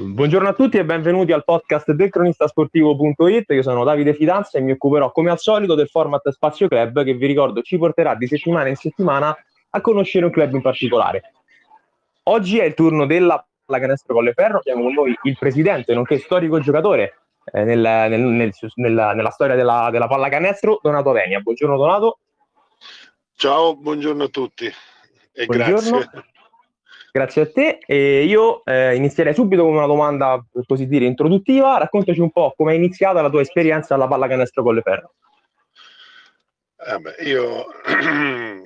Buongiorno a tutti e benvenuti al podcast del cronistasportivo.it. Io sono Davide Fidanza e mi occuperò come al solito del format Spazio Club che vi ricordo ci porterà di settimana in settimana a conoscere un club in particolare. Oggi è il turno della pallacanestro Colleferro, abbiamo con noi il presidente nonché storico giocatore eh, nel, nel, nel, nella, nella, storia della, della pallacanestro, Donato Venia. Buongiorno Donato. Ciao, buongiorno a tutti e buongiorno. grazie. Grazie a te. E io eh, inizierei subito con una domanda, per così dire, introduttiva. Raccontaci un po' come è iniziata la tua esperienza alla pallacanestro Colleferro. Eh beh, io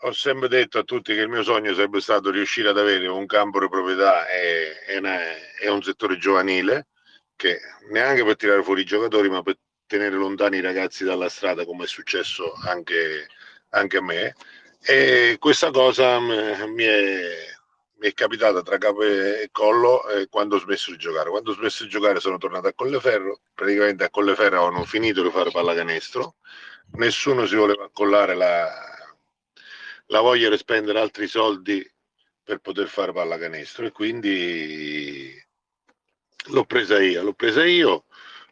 ho sempre detto a tutti che il mio sogno sarebbe stato riuscire ad avere un campo di proprietà e, e, una, e un settore giovanile che neanche per tirare fuori i giocatori, ma per tenere lontani i ragazzi dalla strada, come è successo anche, anche a me. E questa cosa mi è, mi è capitata tra capo e collo eh, quando ho smesso di giocare. Quando ho smesso di giocare sono tornato a Colleferro, praticamente a Colleferro avevano finito di fare pallacanestro, nessuno si voleva accollare la, la voglia di spendere altri soldi per poter fare pallacanestro e quindi l'ho presa io, l'ho presa io.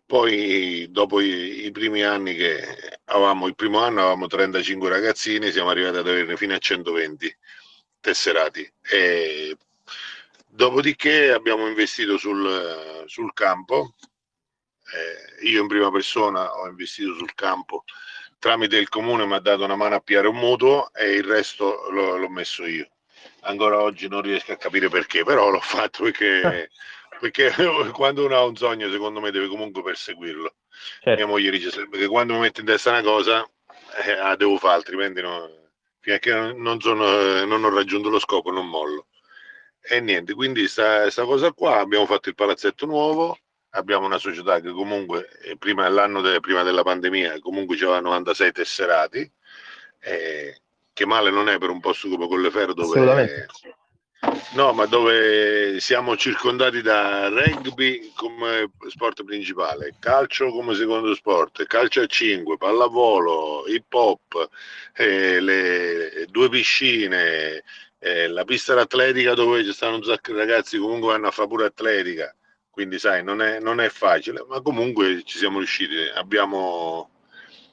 Poi dopo i, i, primi anni che avevamo, il primo anno avevamo 35 ragazzini, siamo arrivati ad averne fino a 120 tesserati. E dopodiché abbiamo investito sul, sul campo, eh, io in prima persona ho investito sul campo tramite il comune mi ha dato una mano a piare un mutuo e il resto l'ho, l'ho, messo io. Ancora oggi non riesco a capire perché, però l'ho fatto perché, perché quando uno ha un sogno secondo me deve comunque perseguirlo. Certo. Mia moglie dice sempre che quando mi metto in testa una cosa eh, la devo fare, altrimenti no, che non, sono, non ho raggiunto lo scopo non mollo. E niente, quindi sta, sta cosa qua, abbiamo fatto il palazzetto nuovo, abbiamo una società che comunque eh, prima dell'anno de, prima della pandemia comunque c'era 96 tesserati, eh, che male non è per un posto come Colleferro dove No, ma dove siamo circondati da rugby come sport principale, calcio come secondo sport, calcio a 5, pallavolo, hip hop, eh, le due piscine, eh, la pista d'atletica dove ci stanno un sacco di ragazzi comunque vanno a fare pure atletica, quindi sai, non è, non è facile, ma comunque ci siamo riusciti, abbiamo,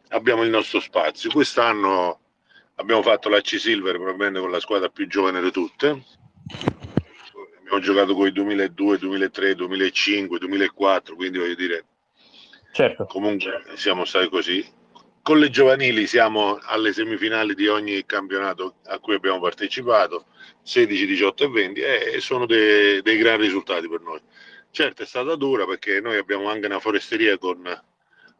abbiamo il nostro spazio. Quest'anno abbiamo fatto la C Silver probabilmente con la squadra più giovane di tutte abbiamo giocato con i 2002, 2003, 2005, 2004, quindi voglio dire, certo. comunque siamo stati così. Con le giovanili siamo alle semifinali di ogni campionato a cui abbiamo partecipato, 16, 18 e 20, e sono dei, dei gran risultati per noi. Certo è stata dura perché noi abbiamo anche una foresteria con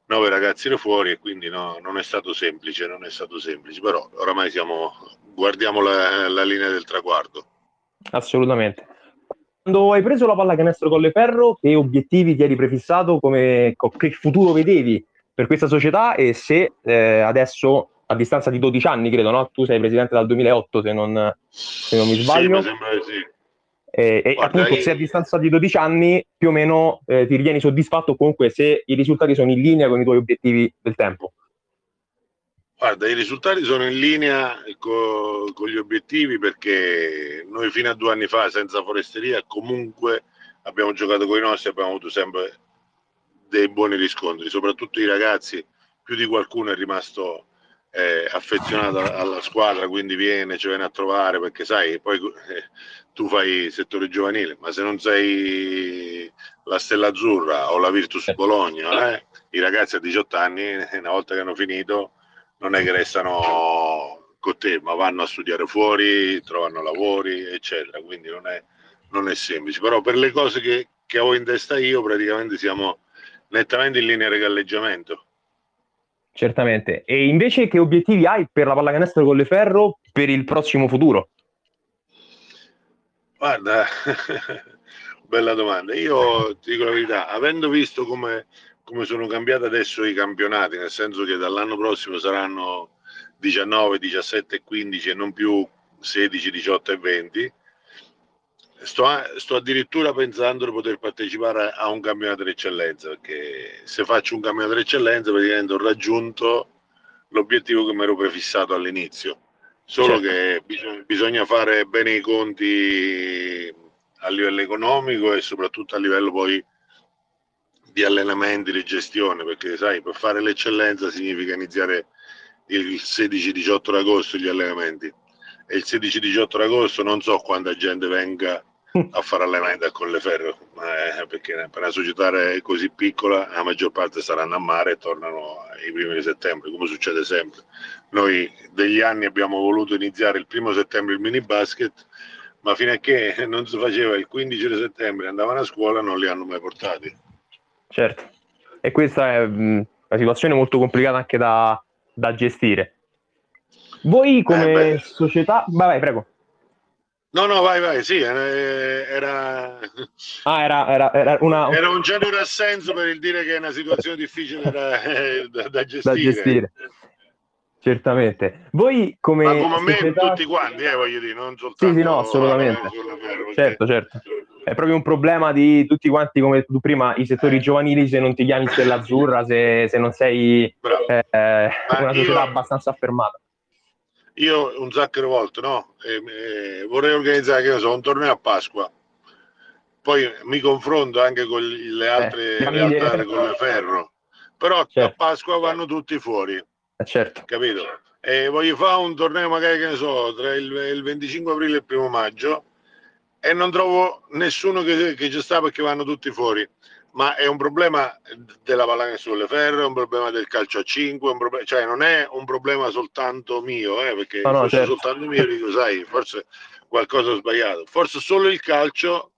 nove ragazzi da fuori e quindi no, non è stato semplice, non è stato semplice, però oramai siamo, guardiamo la, la linea del traguardo. Assolutamente. Quando hai preso la pallacanestro con le ferro, che obiettivi ti eri prefissato, come, che futuro vedevi per questa società e se eh, adesso, a distanza di 12 anni, credo, no? tu sei presidente dal 2008 se non, se non mi sbaglio. Sì, sì. E, e appunto, io... se a distanza di 12 anni più o meno eh, ti ritieni soddisfatto comunque se i risultati sono in linea con i tuoi obiettivi del tempo. Guarda, i risultati sono in linea co- con gli obiettivi perché noi fino a due anni fa senza foresteria comunque abbiamo giocato con i nostri, abbiamo avuto sempre dei buoni riscontri, soprattutto i ragazzi, più di qualcuno è rimasto eh, affezionato alla squadra, quindi viene, ci viene a trovare perché sai, poi eh, tu fai settore giovanile, ma se non sei la Stella Azzurra o la Virtus Bologna, eh, i ragazzi a 18 anni, una volta che hanno finito, non è che restano con te, ma vanno a studiare fuori, trovano lavori, eccetera. Quindi non è, non è semplice. Però per le cose che, che ho in testa io, praticamente siamo nettamente in linea di galleggiamento. Certamente. E invece che obiettivi hai per la pallacanestro con le ferro per il prossimo futuro? Guarda, bella domanda. Io ti dico la verità, avendo visto come come sono cambiati adesso i campionati, nel senso che dall'anno prossimo saranno 19, 17 e 15 e non più 16, 18 e 20. Sto, sto addirittura pensando di poter partecipare a un campionato d'eccellenza, perché se faccio un campionato d'eccellenza praticamente ho raggiunto l'obiettivo che mi ero prefissato all'inizio. Solo certo. che bisogna, bisogna fare bene i conti a livello economico e soprattutto a livello poi di allenamenti, di gestione, perché sai, per fare l'eccellenza significa iniziare il 16-18 agosto gli allenamenti e il 16-18 agosto non so quanta gente venga a fare allenamenti a Colleferro, eh, perché per una società così piccola la maggior parte saranno a mare e tornano i primi di settembre, come succede sempre. Noi degli anni abbiamo voluto iniziare il primo settembre il mini basket, ma fino a che non si faceva il 15 di settembre andavano a scuola non li hanno mai portati. Certo, e questa è mh, una situazione molto complicata anche da, da gestire. Voi come eh società... Vai, vai, prego. No, no, vai, vai, sì, era... Ah, era, era, era, una... era un genere assenso per il dire che è una situazione difficile da, da, da gestire. Da gestire. Certamente. Voi come... Ma come me società... tutti quanti, eh, voglio dire, non soltanto... Sì, sì, no, assolutamente. Ferro, certo, certo. È proprio un problema di tutti quanti, come tu prima, i settori giovanili, se non ti chiami Stella Azzurra, se, se non sei eh, una società io... abbastanza affermata io un sacco di volte no? E, e vorrei organizzare che so, un torneo a Pasqua poi mi confronto anche con le altre eh, realtà con le ferro però certo. a Pasqua vanno tutti fuori eh, certo. capito? e voglio fare un torneo magari che ne so tra il, il 25 aprile e il primo maggio e non trovo nessuno che, che ci sta perché vanno tutti fuori ma è un problema della pallacanestro sulle ferro, è un problema del calcio a 5, problema, cioè non è un problema soltanto mio, eh, perché no, no, fosse certo. soltanto mio dico, sai, forse qualcosa ho sbagliato, forse solo il calcio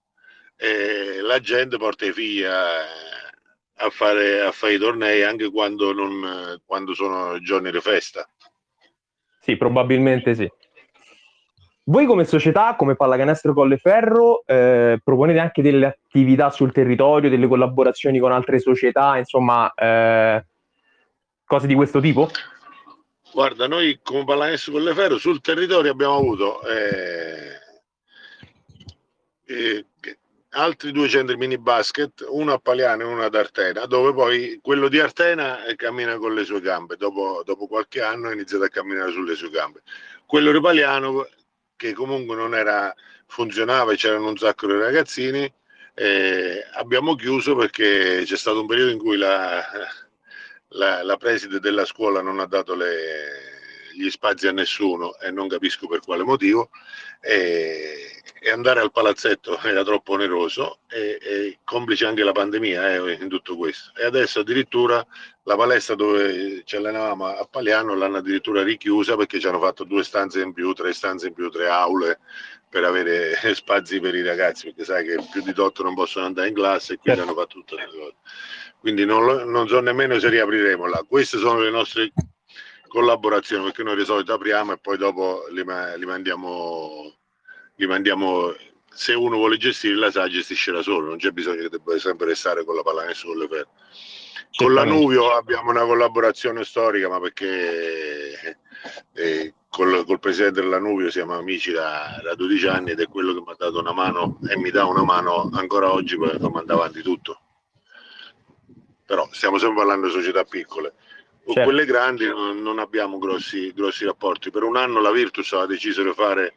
eh, la gente porta i figli a, a, fare, a fare i tornei anche quando, non, quando sono giorni di festa. Sì, probabilmente sì. Voi come società, come Pallacanestro Colleferro, eh, proponete anche delle attività sul territorio, delle collaborazioni con altre società, insomma, eh, cose di questo tipo? Guarda, noi come Pallacanestro Colleferro sul territorio abbiamo avuto eh, eh, altri due centri mini basket, uno a Paliano e uno ad Artena, dove poi quello di Artena cammina con le sue gambe, dopo, dopo qualche anno ha iniziato a camminare sulle sue gambe. Quello di Paliano che comunque non era, funzionava e c'erano un sacco di ragazzini. Abbiamo chiuso perché c'è stato un periodo in cui la, la, la preside della scuola non ha dato le, gli spazi a nessuno e non capisco per quale motivo. E, e andare al palazzetto era troppo oneroso e, e complice anche la pandemia eh, in tutto questo. E adesso addirittura la palestra dove ci allenavamo a Paliano l'hanno addirittura richiusa perché ci hanno fatto due stanze in più, tre stanze in più, tre aule per avere spazi per i ragazzi, perché sai che più di tot non possono andare in classe e quindi certo. hanno fatto tutte le cose. Quindi non, non so nemmeno se riapriremo là. Queste sono le nostre collaborazioni, perché noi di solito apriamo e poi dopo li, li mandiamo li mandiamo se uno vuole gestire la sa gestisce da solo non c'è bisogno che debba sempre restare con la pallacanestro con le ferre con la Nuvio abbiamo una collaborazione storica ma perché eh, col, col, presidente della Nuvio siamo amici da, da, 12 anni ed è quello che mi ha dato una mano e mi dà una mano ancora oggi per mandare avanti tutto. Però stiamo sempre parlando di società piccole. Con certo. quelle grandi non, non abbiamo grossi, grossi rapporti. Per un anno la Virtus ha deciso di fare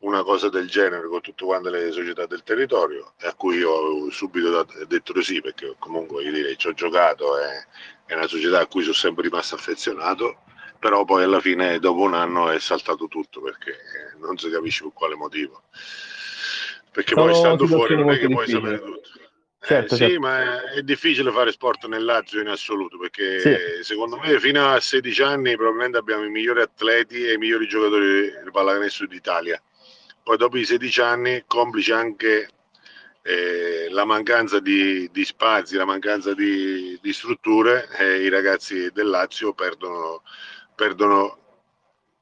una cosa del genere con tutte quante le società del territorio, a cui io ho subito detto di sì, perché comunque io direi ci ho giocato, è, è una società a cui sono sempre rimasto affezionato, però poi alla fine dopo un anno è saltato tutto perché non si capisce per quale motivo. Perché Sono poi stando fuori non è che puoi sapere tutto. Certo, eh, sì, certo. ma è, è, difficile fare sport nel Lazio in assoluto perché sì. secondo me fino a 16 anni probabilmente abbiamo i migliori atleti e i migliori giocatori di pallacanestro d'Italia poi dopo i 16 anni, complice anche eh, la mancanza di, di, spazi, la mancanza di, di strutture, eh, i ragazzi del Lazio perdono, perdono,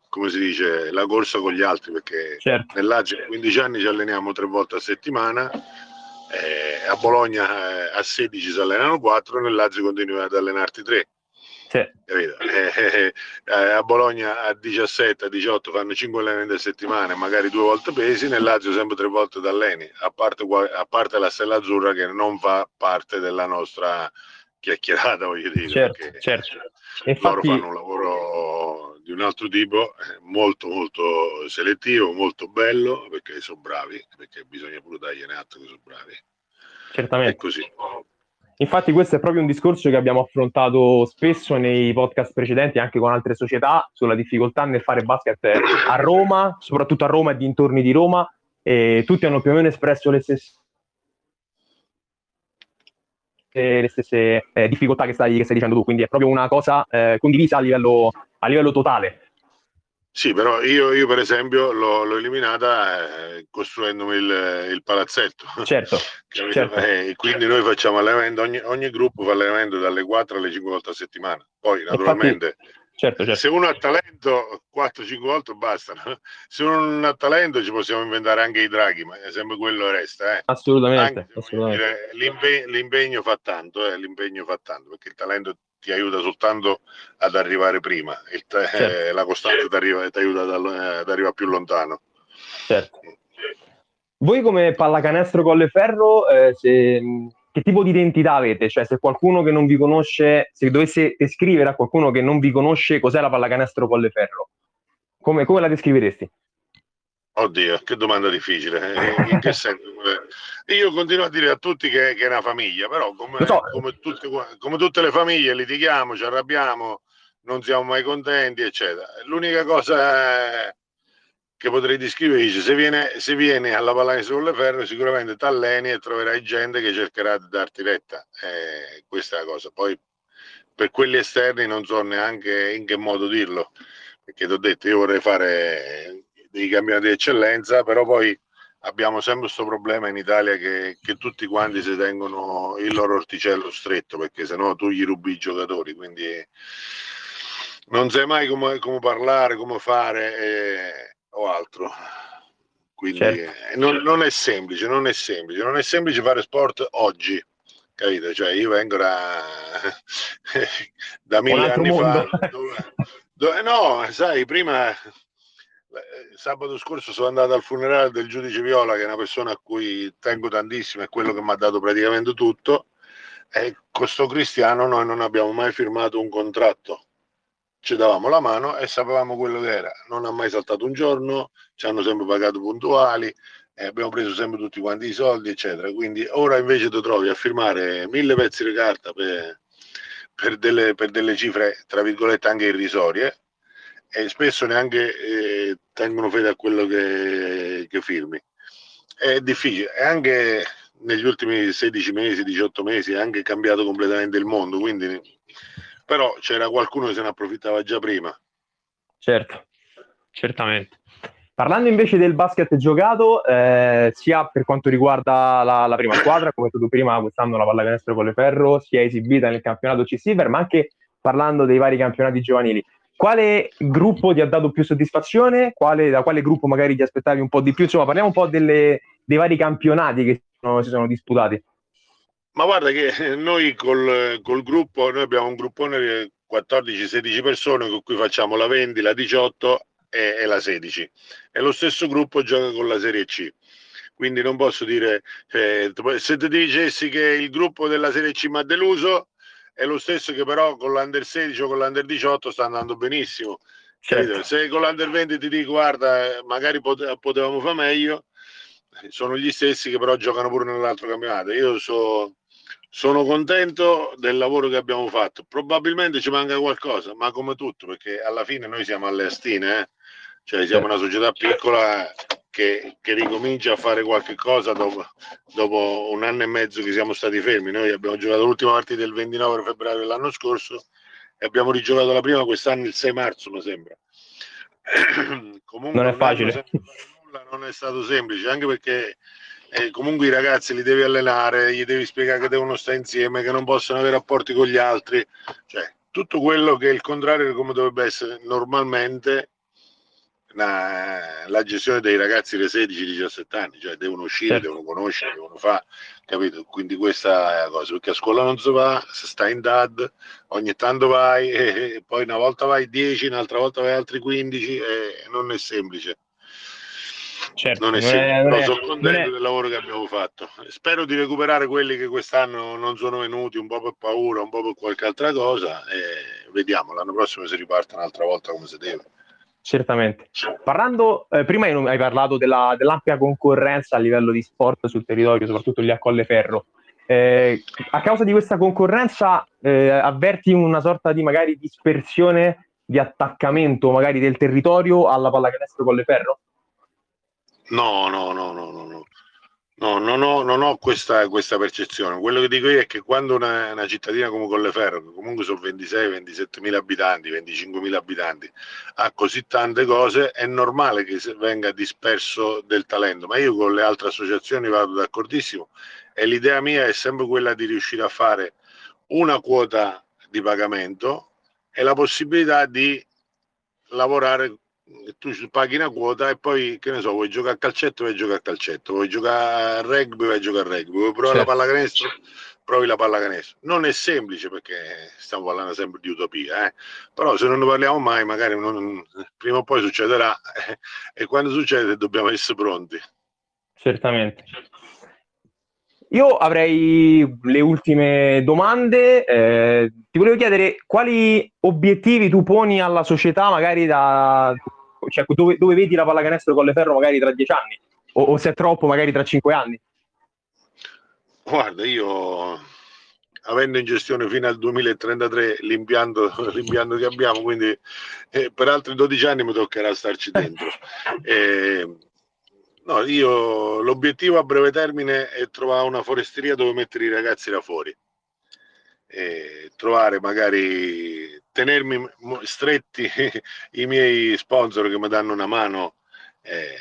come si dice, la corsa con gli altri, perché certo. nel Lazio a 15 anni ci alleniamo tre volte a settimana, eh, a Bologna eh, a 16 si allenano 4, nel Lazio continui ad allenarti 3. Sì. Eh, eh, a Bologna a 17, a 18 fanno 5 allenamenti a settimana, magari due volte pesi, nel Lazio sempre tre volte da alleni, a parte, a parte la Stella Azzurra che non fa parte della nostra chiacchierata, voglio dire. Certo, certo. Infatti... Loro fanno un lavoro di un altro tipo, molto molto selettivo, molto bello, perché sono bravi, perché bisogna pure dargliene atto che sono bravi. Certamente. È così. Infatti questo è proprio un discorso che abbiamo affrontato spesso nei podcast precedenti, anche con altre società, sulla difficoltà nel fare basket a Roma, soprattutto a Roma e dintorni di Roma, e tutti hanno più o meno espresso le stesse le stesse eh, difficoltà che stai, che stai, dicendo tu, quindi è proprio una cosa eh, condivisa a livello, a livello totale. Sì, però io, io per esempio l'ho, l'ho eliminata eh, costruendomi il, il, palazzetto. Certo. certo. Eh, quindi noi facciamo allenamento, ogni, ogni, gruppo fa allenamento dalle 4 alle 5 volte a settimana. Poi naturalmente certo, certo. se uno ha talento 4-5 volte bastano. Se uno non ha talento ci possiamo inventare anche i draghi, ma sempre quello resta. Eh. Assolutamente. Anche, assolutamente. Dire, l'impegno, l'impegno, fa tanto, eh, l'impegno fa tanto, perché il talento ti aiuta soltanto ad arrivare prima, te, certo. eh, la costanza ti, arriva, aiuta ad, ad, arrivare più lontano. Certo. Voi come pallacanestro Colleferro, eh, se, che tipo di identità avete? Cioè se qualcuno che non vi conosce, se dovesse descrivere a qualcuno che non vi conosce cos'è la pallacanestro Colleferro, come, come la descriveresti? Oddio, che domanda difficile. Eh, in che senso? Io continuo a dire a tutti che, che è una famiglia, però come, so. come, tutte, come, tutte, le famiglie litighiamo, ci arrabbiamo, non siamo mai contenti, eccetera. L'unica cosa che potrei descrivere se viene, se viene alla Pallane sulle Ferro sicuramente t'alleni e troverai gente che cercherà di darti retta. Eh, questa è la cosa. Poi per quelli esterni non so neanche in che modo dirlo, perché ti ho detto io vorrei fare dei campionati di eccellenza, però poi abbiamo sempre questo problema in Italia che, che, tutti quanti si tengono il loro orticello stretto, perché sennò tu gli rubi i giocatori, quindi non sai mai come, come parlare, come fare eh, o altro. Quindi certo. eh, non, non, è semplice, non è semplice, non è semplice fare sport oggi. Capito? Cioè, io vengo da, da mille anni mondo. fa. Dove, dove, no, sai, prima eh, sabato scorso sono andato al funerale del giudice Viola, che è una persona a cui tengo tantissimo, è quello che mi ha dato praticamente tutto. E con questo Cristiano noi non abbiamo mai firmato un contratto. Ci davamo la mano e sapevamo quello che era. Non ha mai saltato un giorno, ci hanno sempre pagato puntuali, abbiamo preso sempre tutti quanti i soldi, eccetera. Quindi ora invece ti trovi a firmare mille pezzi di carta per, per, delle, per delle cifre, tra virgolette, anche irrisorie e spesso neanche eh, tengono fede a quello che, che firmi. È difficile, e anche negli ultimi 16 mesi, 18 mesi è anche cambiato completamente il mondo, quindi però c'era qualcuno che se ne approfittava già prima. Certo, certamente. Parlando invece del basket giocato, eh, sia per quanto riguarda la, la prima squadra, come tu prima, quest'anno la pallacanestro Colleferro si è esibita nel campionato C-Silver, ma anche parlando dei vari campionati giovanili. Quale gruppo ti ha dato più soddisfazione? Quale, da quale gruppo magari ti aspettavi un po' di più? Insomma, parliamo un po' delle, dei vari campionati che sono, si sono disputati. Ma guarda che noi col, col gruppo, noi abbiamo un gruppone di 14-16 persone con cui facciamo la 20, la 18 e, e, la 16. E lo stesso gruppo gioca con la Serie C. Quindi non posso dire, eh, se ti dicessi che il gruppo della Serie C mi ha deluso, è lo stesso che però con l'Under 16 o con l'Under 18 sta andando benissimo. Certo. Se con l'Under 20 ti dico guarda, magari pote- potevamo fare meglio, sono gli stessi che però giocano pure nell'altro campionato. Io so, sono contento del lavoro che abbiamo fatto. Probabilmente ci manca qualcosa, ma come tutto, perché alla fine noi siamo alle astine, eh? cioè siamo certo. una società piccola che, che, ricomincia a fare qualche cosa dopo, dopo, un anno e mezzo che siamo stati fermi. Noi abbiamo giocato l'ultima partita il 29 febbraio dell'anno scorso e abbiamo rigiocato la prima quest'anno il 6 marzo, mi sembra. comunque non è facile. Nulla, non è stato semplice, anche perché eh, comunque i ragazzi li devi allenare, gli devi spiegare che devono stare insieme, che non possono avere rapporti con gli altri, cioè tutto quello che è il contrario di come dovrebbe essere normalmente la, la, gestione dei ragazzi dei 16-17 anni, cioè devono uscire, certo. devono conoscere, devono fare, capito? Quindi questa è la cosa, perché a scuola non si va, si sta in DAD, ogni tanto vai, e, poi una volta vai 10, un'altra volta vai altri 15, e non è semplice. Certo, non è semplice, non è, sono contento del lavoro che abbiamo fatto. Spero di recuperare quelli che quest'anno non sono venuti, un po' per paura, un po' per qualche altra cosa, e vediamo, l'anno prossimo si riparte un'altra volta come si deve. Certamente. Parlando, eh, prima hai parlato della, dell'ampia concorrenza a livello di sport sul territorio, soprattutto lì a Colleferro. Eh, a causa di questa concorrenza eh, avverti una sorta di magari dispersione di attaccamento magari del territorio alla pallacanestro Colleferro? No, no, no, no, no, no. No, non ho, non ho questa, questa, percezione. Quello che dico io è che quando una, una cittadina come Colleferro, che comunque sono 26-27 mila abitanti, 25 mila abitanti, ha così tante cose, è normale che venga disperso del talento. Ma io con le altre associazioni vado d'accordissimo e l'idea mia è sempre quella di riuscire a fare una quota di pagamento e la possibilità di lavorare tu paghi una quota e poi che ne so vuoi giocare a calcetto vai a giocare a calcetto vuoi giocare a rugby vai a giocare a rugby vuoi provare certo. la pallacanestro provi la pallacanestro non è semplice perché stiamo parlando sempre di utopia eh? però se non ne parliamo mai magari non, prima o poi succederà eh? e quando succede dobbiamo essere pronti certamente io avrei le ultime domande. Eh, ti volevo chiedere quali obiettivi tu poni alla società, magari da cioè, dove, dove, vedi la pallacanestro con le ferro magari tra dieci anni, o, o se è troppo, magari tra cinque anni. Guarda, io avendo in gestione fino al 2033 l'impianto, l'impianto che abbiamo, quindi eh, per altri 12 anni mi toccherà starci dentro. Eh, No, io l'obiettivo a breve termine è trovare una foresteria dove mettere i ragazzi là fuori. E trovare magari tenermi stretti i miei sponsor che mi danno una mano eh,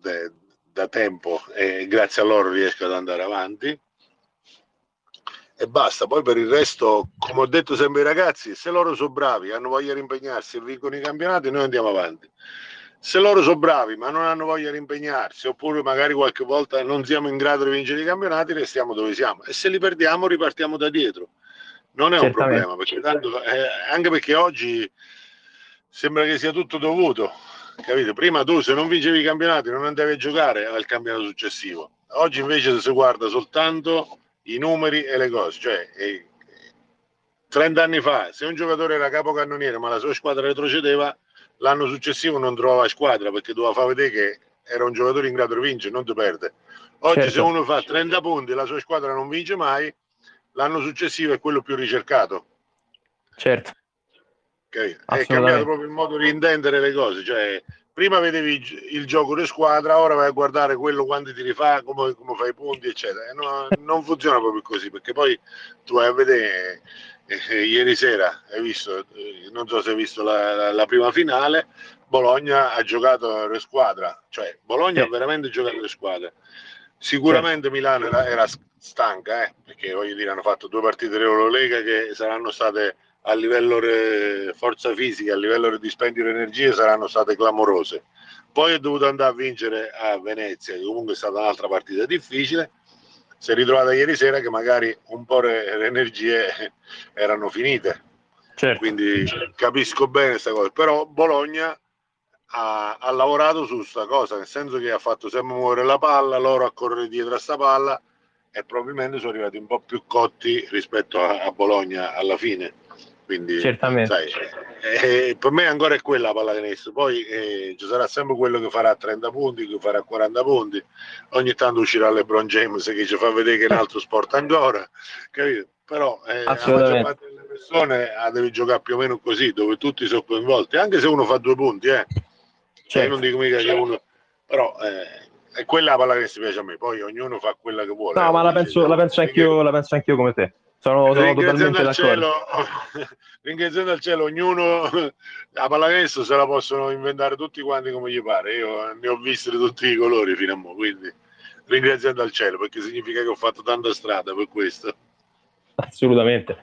da, da tempo e grazie a loro riesco ad andare avanti. E basta. Poi per il resto, come ho detto sempre ai ragazzi, se loro sono bravi, hanno voglia di impegnarsi vincono i campionati, noi andiamo avanti. Se loro sono bravi ma non hanno voglia di impegnarsi oppure magari qualche volta non siamo in grado di vincere i campionati restiamo dove siamo. E se li perdiamo ripartiamo da dietro non è un problema perché tanto, eh, anche perché oggi sembra che sia tutto dovuto capito? prima tu se non vincevi i campionati non andavi a giocare al campionato successivo oggi invece si guarda soltanto i numeri e le cose cioè eh, 30 anni fa se un giocatore era capocannoniere ma la sua squadra retrocedeva l'anno successivo non trovava squadra perché doveva far vedere che era un giocatore in grado di vincere, non di perdere. Oggi certo. se uno fa 30 punti e la sua squadra non vince mai, l'anno successivo è quello più ricercato. Certo. Okay. È cambiato proprio il modo di intendere le cose, cioè prima vedevi il gioco di squadra, ora vai a guardare quello quando ti rifà, come, come fai i punti, eccetera. No, non funziona proprio così, perché poi tu vai a vedere eh, ieri sera hai visto, eh, non so se hai visto la, la, la, prima finale, Bologna ha giocato le squadra, cioè Bologna sì. ha veramente giocato le squadre. Sicuramente. Milano era, era stanca, eh, perché voglio dire, hanno fatto due partite dell'Eurolega che saranno state a livello re, forza fisica, a livello di dispendio di energie, saranno state clamorose. Poi è dovuto andare a vincere a Venezia, che comunque è stata un'altra partita difficile si è ritrovata ieri sera che magari un po' le, le energie erano finite. Certo. Quindi capisco bene questa cosa, però Bologna ha, ha lavorato su questa cosa, nel senso che ha fatto sempre muovere la palla, loro a correre dietro a sta palla e probabilmente sono arrivati un po' più cotti rispetto a, a Bologna alla fine. Quindi, Certamente. Sai, eh, per me ancora è quella la pallacanestro, poi eh, ci sarà sempre quello che farà 30 punti, che farà 40 punti, ogni tanto uscirà LeBron James che ci fa vedere che è un altro sport ancora, capito? però eh, la maggior parte delle persone ah, deve giocare più o meno così, dove tutti sono coinvolti, anche se uno fa due punti, eh. Cioè, certo. non dico mica che uno, però eh, è quella la pallacanestro piace a me, poi ognuno fa quella che vuole. No, ma la penso, la penso, anch'io, la penso anch'io come te. Sono, sono totalmente d'accordo. Cielo, ringraziando al cielo, ognuno la pallacanestro se la possono inventare tutti quanti come gli pare. Io ne ho viste di tutti i colori fino a mo', quindi ringraziando al cielo perché significa che ho fatto tanta strada per questo. Assolutamente.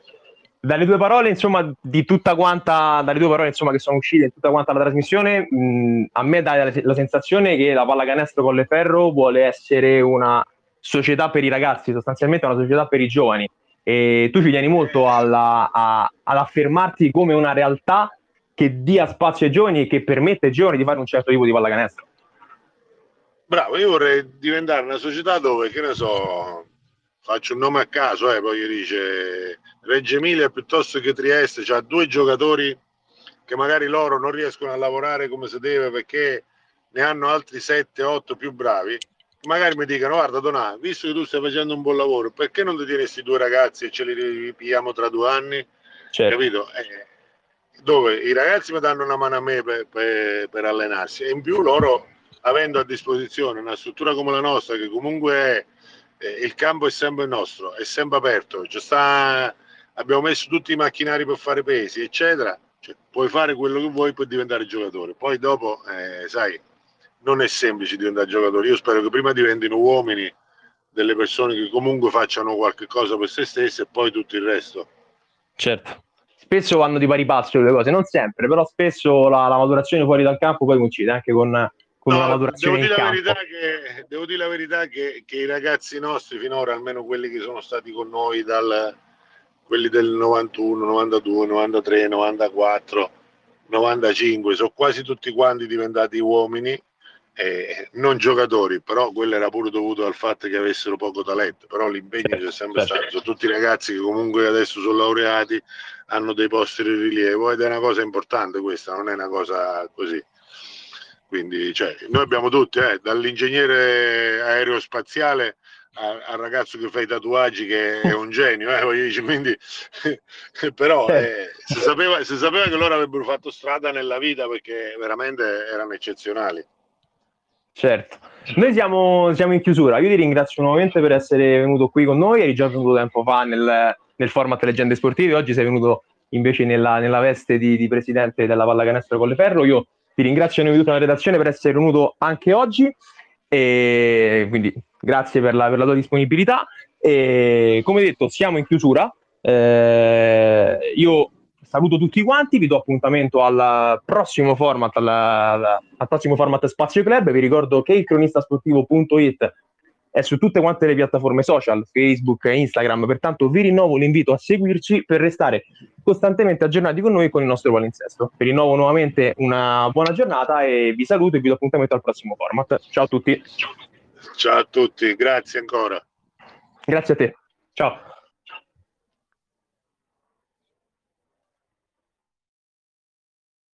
Dalle due parole, insomma, di tutta quanta, dalle due parole insomma, che sono uscite in tutta quanta la trasmissione, mh, a me dà la, la sensazione che la pallacanestro Colleferro vuole essere una società per i ragazzi, sostanzialmente una società per i giovani e tu ci tieni molto alla, a, ad affermarti come una realtà che dia spazio ai giovani e che permette ai giovani di fare un certo tipo di pallacanestro. Bravo, io vorrei diventare una società dove, che ne so, faccio un nome a caso, eh, poi dice Reggio Emilia piuttosto che Trieste, c'ha due giocatori che magari loro non riescono a lavorare come si deve perché ne hanno altri 7-8 più bravi, magari mi dicono guarda Donà, visto che tu stai facendo un buon lavoro, perché non ti tieni questi due ragazzi e ce li ripigliamo tra due anni? Certo. Capito? Eh, dove i ragazzi mi danno una mano a me per, per, per, allenarsi e in più loro avendo a disposizione una struttura come la nostra che comunque è, eh, il campo è sempre nostro, è sempre aperto, sta, abbiamo messo tutti i macchinari per fare pesi eccetera, cioè, puoi fare quello che vuoi per diventare giocatore, poi dopo eh, sai non è semplice diventare giocatore. Io spero che prima diventino uomini, delle persone che comunque facciano qualche cosa per se stesse e poi tutto il resto. Certo. Spesso vanno di pari passo le cose, non sempre, però spesso la, la maturazione fuori dal campo poi coincide anche con, con no, una maturazione devo dire, in campo. Che, devo dire la verità che, che, i ragazzi nostri finora, almeno quelli che sono stati con noi dal quelli del 91, 92, 93, 94, 95, sono quasi tutti quanti diventati uomini eh, non giocatori, però quello era pure dovuto al fatto che avessero poco talento, però l'impegno c'è sempre certo. stato, sono tutti ragazzi che comunque adesso sono laureati, hanno dei posti di rilievo ed è una cosa importante questa, non è una cosa così. Quindi cioè, noi abbiamo tutti, eh, dall'ingegnere aerospaziale al ragazzo che fa i tatuaggi che è un genio, eh, quindi, però eh, si, sapeva, si sapeva che loro avrebbero fatto strada nella vita perché veramente erano eccezionali. Certo. Noi siamo, siamo, in chiusura. Io ti ringrazio nuovamente per essere venuto qui con noi. Eri già venuto tempo fa nel, nel format Leggende Sportive. Oggi sei venuto invece nella, nella veste di, di, presidente della Pallacanestro Colleferro. Io ti ringrazio noi di tutta la redazione per essere venuto anche oggi. E quindi grazie per la, per la tua disponibilità. E come detto, siamo in chiusura. Eh, io saluto tutti quanti, vi do appuntamento al prossimo format, alla, al prossimo format Spazio Club. Vi ricordo che il cronistasportivo.it è su tutte quante le piattaforme social, Facebook, Instagram, pertanto vi rinnovo l'invito a seguirci per restare costantemente aggiornati con noi con il nostro palinsesto. Vi rinnovo nuovamente una buona giornata e vi saluto e vi do appuntamento al prossimo format. Ciao a tutti. Ciao a tutti, grazie ancora. Grazie a te. Ciao.